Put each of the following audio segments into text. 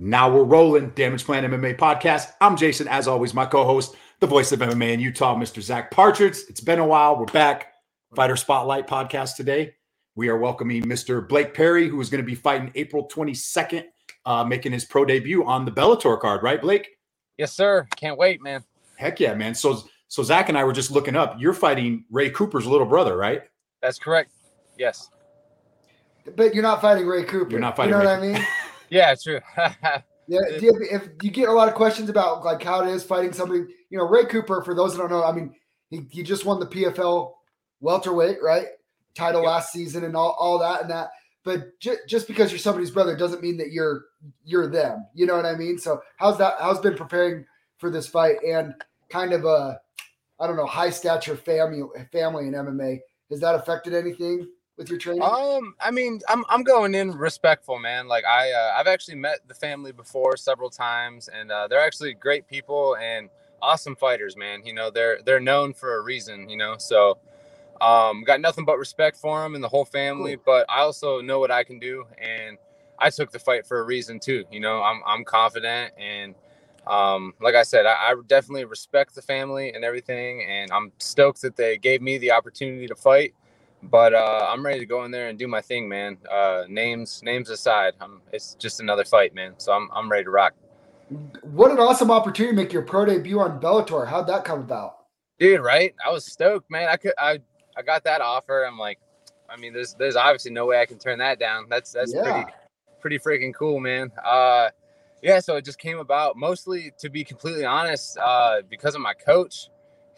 Now we're rolling. Damage Plan MMA podcast. I'm Jason, as always, my co-host, the voice of MMA in Utah, Mr. Zach Partridge. It's been a while. We're back. Fighter Spotlight podcast today. We are welcoming Mr. Blake Perry, who is going to be fighting April 22nd, uh, making his pro debut on the Bellator card, right, Blake? Yes, sir. Can't wait, man. Heck yeah, man. So, so Zach and I were just looking up. You're fighting Ray Cooper's little brother, right? That's correct. Yes. But you're not fighting Ray Cooper. You're not fighting. You know Ray what I mean? Yeah, true. Yeah. you, if you get a lot of questions about like how it is fighting somebody, you know, Ray Cooper. For those that don't know, I mean, he, he just won the PFL welterweight right title Yep. last season and all, all that and that. But ju- just because you're somebody's brother doesn't mean that you're you're them. You know what I mean? So how's that? How's been preparing for this fight and kind of a I don't know high stature family family in MMA has that affected anything with your training? um, I mean, I'm I'm going in respectful, man. Like I uh, I've actually met the family before several times, and uh, they're actually great people and awesome fighters, man. You know, they're they're known for a reason. You know, so um, got nothing but respect for them and the whole family. But I also know what I can do, and I took the fight for a reason too. You know, I'm I'm confident and. Um, like I said, I, I definitely respect the family and everything, and I'm stoked that they gave me the opportunity to fight. But uh, I'm ready to go in there and do my thing, man. Uh, names names aside, I'm, it's just another fight, man. So I'm I'm ready to rock, What an awesome opportunity to make your pro debut on Bellator. How'd that come about? dude. Right? I was stoked, man. I could I I got that offer. I'm like, I mean, there's there's obviously no way I can turn that down. That's that's Yeah. pretty pretty freaking cool, man. Uh, yeah. So it just came about mostly, to be completely honest, uh, because of my coach.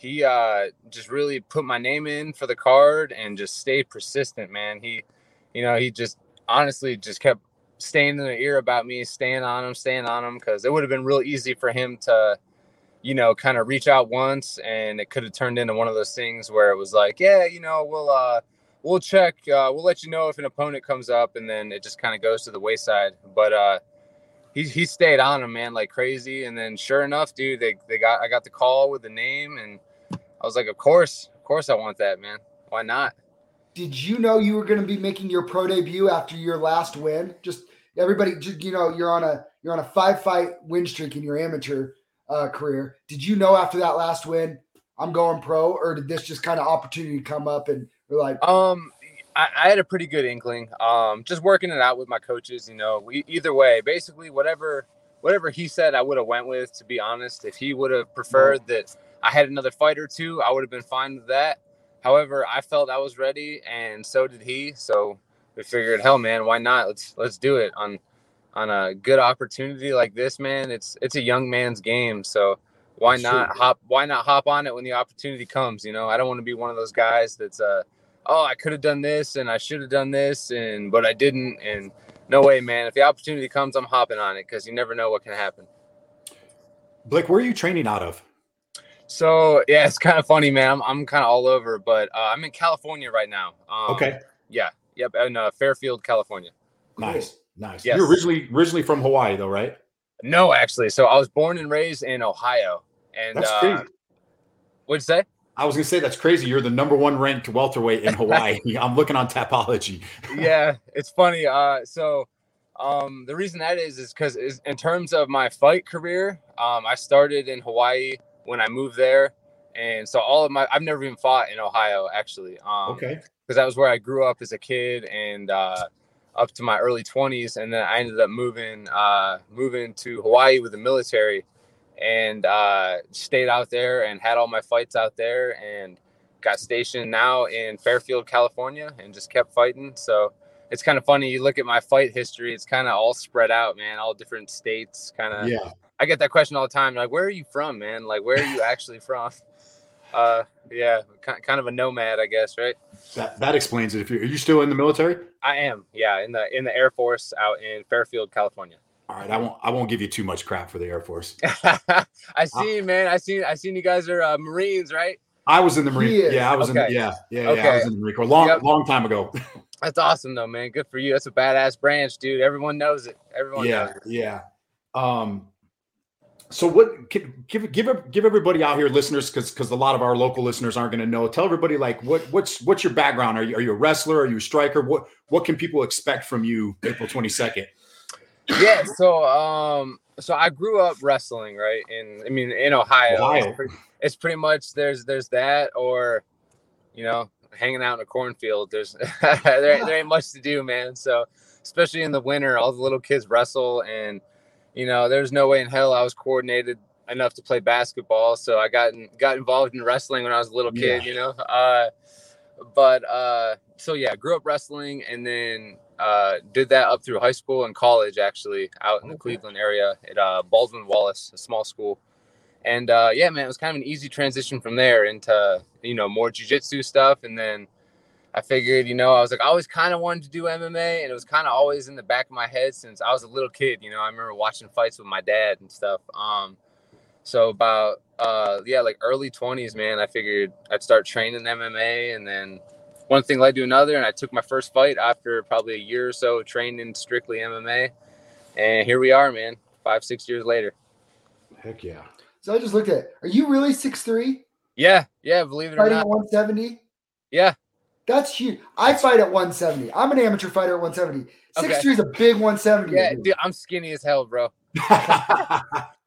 He uh, just really put my name in for the card and just stayed persistent, man. He, you know, he just honestly just kept staying in the ear about me, staying on him, staying on him, because it would have been real easy for him to, you know, kind of reach out once, and it could have turned into one of those things where it was like, yeah, you know, we'll uh, we'll check, uh, we'll let you know if an opponent comes up, and then it just kind of goes to the wayside. But uh, he he stayed on him, man, like crazy, and then sure enough, dude, they they got I got the call with the name, and I was like, of course, of course, I want that, man. Why not? Did you know you were going to be making your pro debut after your last win? Just everybody, you know, you're on a you're on a five fight win streak in your amateur uh, career. Did you know after that last win, I'm going pro, or did this just kind of opportunity come up and we're like, Um, I, I had a pretty good inkling. Um, just working it out with my coaches. You know, we, either way, basically whatever whatever he said, I would have went with. To be honest, if he would have preferred that I had another fight or two, I would have been fine with that. However, I felt I was ready, and so did he. So we figured, hell, man, why not? Let's let's do it on on a good opportunity like this, man. It's it's a young man's game, so why That's not true. hop? Why not hop on it when the opportunity comes? You know, I don't want to be one of those guys that's uh oh, I could have done this and I should have done this and but I didn't and no way, man. If the opportunity comes, I'm hopping on it because you never know what can happen. Blake, where are you training out of? So yeah, it's kind of funny, man. I'm, I'm kind of all over, but uh, I'm in California right now. Um, Okay, Yeah. Yep. In uh, Fairfield, California. nice, nice. Yes. You're originally originally from Hawaii, though, right? No, actually. So I was born and raised in Ohio. And That's uh, crazy. what'd you say? I was gonna say that's crazy. You're the number one ranked welterweight in Hawaii. I'm looking on Tapology. yeah, it's funny. Uh, so um, the reason that is is because in terms of my fight career, um, I started in Hawaii when I moved there, and so all of my I've never even fought in Ohio actually. Um, Okay, because that was where I grew up as a kid and uh, up to my early 20s, and then I ended up moving uh, moving to Hawaii with the military, and uh, stayed out there and had all my fights out there, and got stationed now in Fairfield, California, and just kept fighting. So it's kind of funny. You look at my fight history; it's kind of all spread out, man. All different states, kind of. yeah. I get that question all the time. Like, where are you from, man? Like, where are you actually from? Uh, yeah, ki- kind of a nomad, I guess, right? That that explains it. If you're, are you still in the military? I am, yeah, in the in the Air Force out in Fairfield, California. All right, I won't I won't give you too much crap for the Air Force. I seen, man. I seen. I seen you guys are uh, Marines, right? I was in the Marine. Yeah, I was in. The, Okay. yeah, yeah, yeah. I was in the Marine Corps long, Yep. long time ago. That's awesome, though, man. Good for you. That's a badass branch, dude. Everyone knows it. Everyone yeah, knows it. yeah. Um, so what? Give give give give everybody out here, listeners, because because a lot of our local listeners aren't going to know. Tell everybody like what what's what's your background? Are you are you a wrestler? Are you a striker? What what can people expect from you April twenty second? yeah. So um, so I grew up wrestling, right? In I mean, in Ohio, Ohio. It's, pretty, it's pretty much there's there's that or, you know, hanging out in a cornfield. There's there, there ain't much to do, man. So especially in the winter, all the little kids wrestle, and you know, there's no way in hell I was coordinated enough to play basketball. So I got in, got involved in wrestling when I was a little kid, Yeah. you know. Uh, but uh, so yeah, grew up wrestling, and then uh, did that up through high school and college, actually, out in the Okay. Cleveland area at uh, Baldwin Wallace, a small school. And uh, yeah, man, it was kind of an easy transition from there into you know more jujitsu stuff, and then I figured, you know, I was like, I always kind of wanted to do MMA, and it was kind of always in the back of my head since I was a little kid. You know, I remember watching fights with my dad and stuff. Um, so about uh, yeah, like early twenties, man, I figured I'd start training MMA, and then one thing led to another, and I took my first fight after probably a year or so of training strictly MMA, and here we are, man, five six years later. Heck yeah. So I just looked at. Are you really six three? Yeah, yeah, believe it or not, one seventy. yeah. That's huge. I fight at 170. I'm an amateur fighter at 170. Okay. 6'3 is a big 170. Yeah, dude. dude, I'm skinny as hell, bro.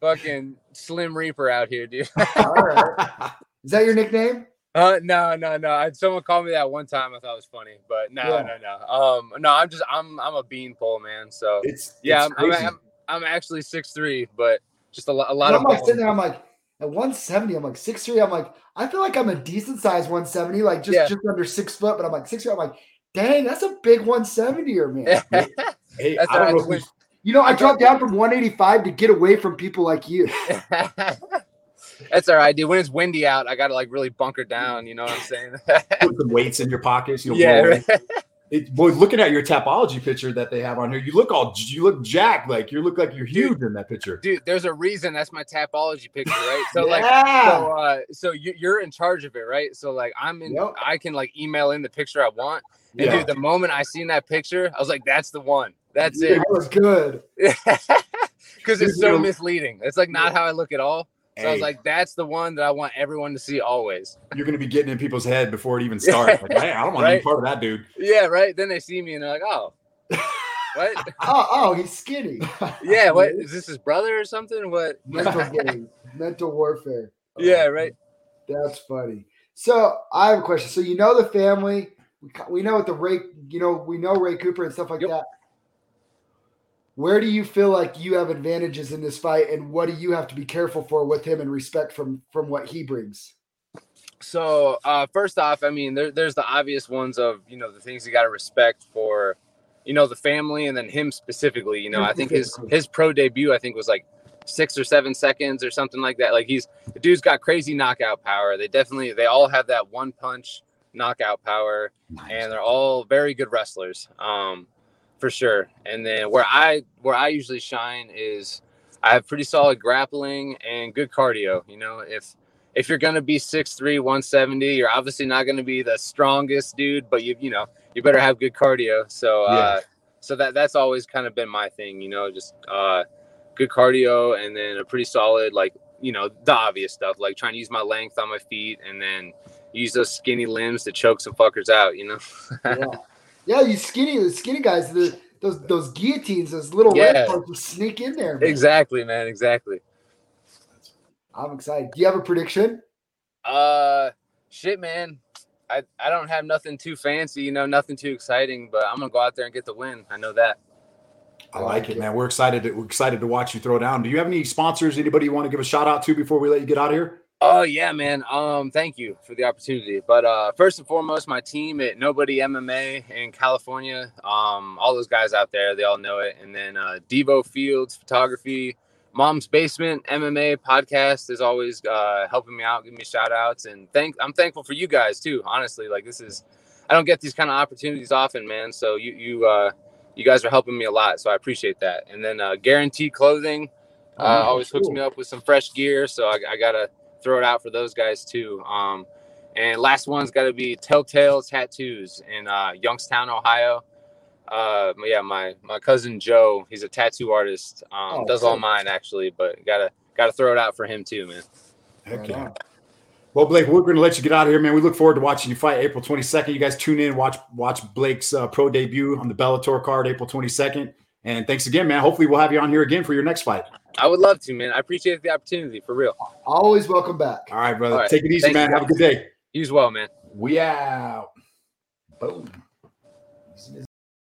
Fucking Slim Reaper out here, dude. All right. Is that your nickname? Uh, no, no, no. I- Someone called me that one time. I thought it was funny, but no, Yeah. no, no. Um, no, I'm just, I'm, I'm a beanpole, man. So it's yeah, it's I'm, I'm. I'm, I'm actually six three, but just a, lo- a lot of I'm like sitting there, I'm like, at 170, I'm like 6'3. I'm like, I feel like I'm a decent size 170, like just, Yeah. just under six foot, but I'm like 6'3. I'm like, dang, that's a big 170er, man. hey, That's I don't all know right. You know, I dropped down from 185 to get away from people like you. That's all right, dude. When it's windy out, I gotta like really bunker down. You know what I'm saying? put some weights in your pockets. You'll yeah. blow right. It, boy, looking at your Tapology picture that they have on here, you look all you look jacked. Like you look like you're huge in that picture. Dude, there's a reason that's my Tapology picture, right? So like so uh so you, you're in charge of it right so like i'm in Yep. i can like email in the picture i want and Yeah. dude the moment i seen that picture i was like that's the one that's Dude, it that was good. because it's so misleading it's like not how i look at all so i was like that's the one that i want everyone to see always you're gonna be getting in people's head before it even starts. Like, hey, I don't want to Right. be part of that dude. yeah right then they see me and they're like oh what Oh, oh, he's skinny. yeah what is this his brother or something what Mental game, mental warfare. yeah right That's funny. So I have a question. So you know the family. We, we know what the Ray. You know we know Ray Cooper and stuff like Yep. that. Where do you feel like you have advantages in this fight, and what do you have to be careful for with him and respect from from what he brings? So uh, first off, I mean, there, there's the obvious ones of you know the things you got to respect for, you know, the family and then him specifically. You know, I think his his pro debut I think was like six or seven seconds or something like that. Like he's the dude's got crazy knockout power. They definitely they all have that one punch knockout power, and they're all very good wrestlers, um, for sure. And then where I where I usually shine is I have pretty solid grappling and good cardio. You know, if if you're gonna be 6'3", 170, you're obviously not gonna be the strongest dude, but you you know you better have good cardio. So uh, so that that's always kind of been my thing. You know, just uh, good cardio and then a pretty solid like you know the obvious stuff like trying to use my length on my feet and then use those skinny limbs to choke some fuckers out. You know. yeah, yeah, you skinny, the skinny guys, the those those guillotines, those little Yeah. red parts just sneak in there. man. exactly, man. Exactly. I'm excited. Do you have a prediction? Uh, shit, man. I, I don't have nothing too fancy, you know, nothing too exciting, but I'm gonna go out there and get the win. I know that. I like it, man. We're excited. To, we're excited to watch you throw down. Do you have any sponsors? Anybody you want to give a shout out to before we let you get out of here? Oh yeah, man. Um, thank you for the opportunity. But uh, first and foremost, my team at Nobody MMA in California. Um, all those guys out there, they all know it. And then uh, Devo Fields Photography, Mom's Basement MMA podcast is always uh, helping me out, giving me shout outs, and thank. I'm thankful for you guys too. Honestly, like this is, I don't get these kind of opportunities often, man. So you you uh, you guys are helping me a lot. So I appreciate that. And then uh, Guaranteed Clothing uh, Oh, always hooks me up with some fresh gear. So I, I gotta throw it out for those guys too. Um, and last one's got to be Telltale Tattoos in uh, Youngstown, Ohio. Uh, yeah, my my cousin Joe, he's a tattoo artist. Um, Oh, does all mine actually, but gotta gotta throw it out for him too, man. Heck yeah. Well, Blake, we're going to let you get out of here, man. We look forward to watching you fight April 22nd. You guys tune in, watch watch Blake's uh, pro debut on the Bellator card April 22nd. And thanks again, man. Hopefully, we'll have you on here again for your next fight. I would love to, man. I appreciate the opportunity for real. Always welcome back. All right, brother. All right. Take it easy, Thank man. you, Have a good day. You as well, man. We out. Boom.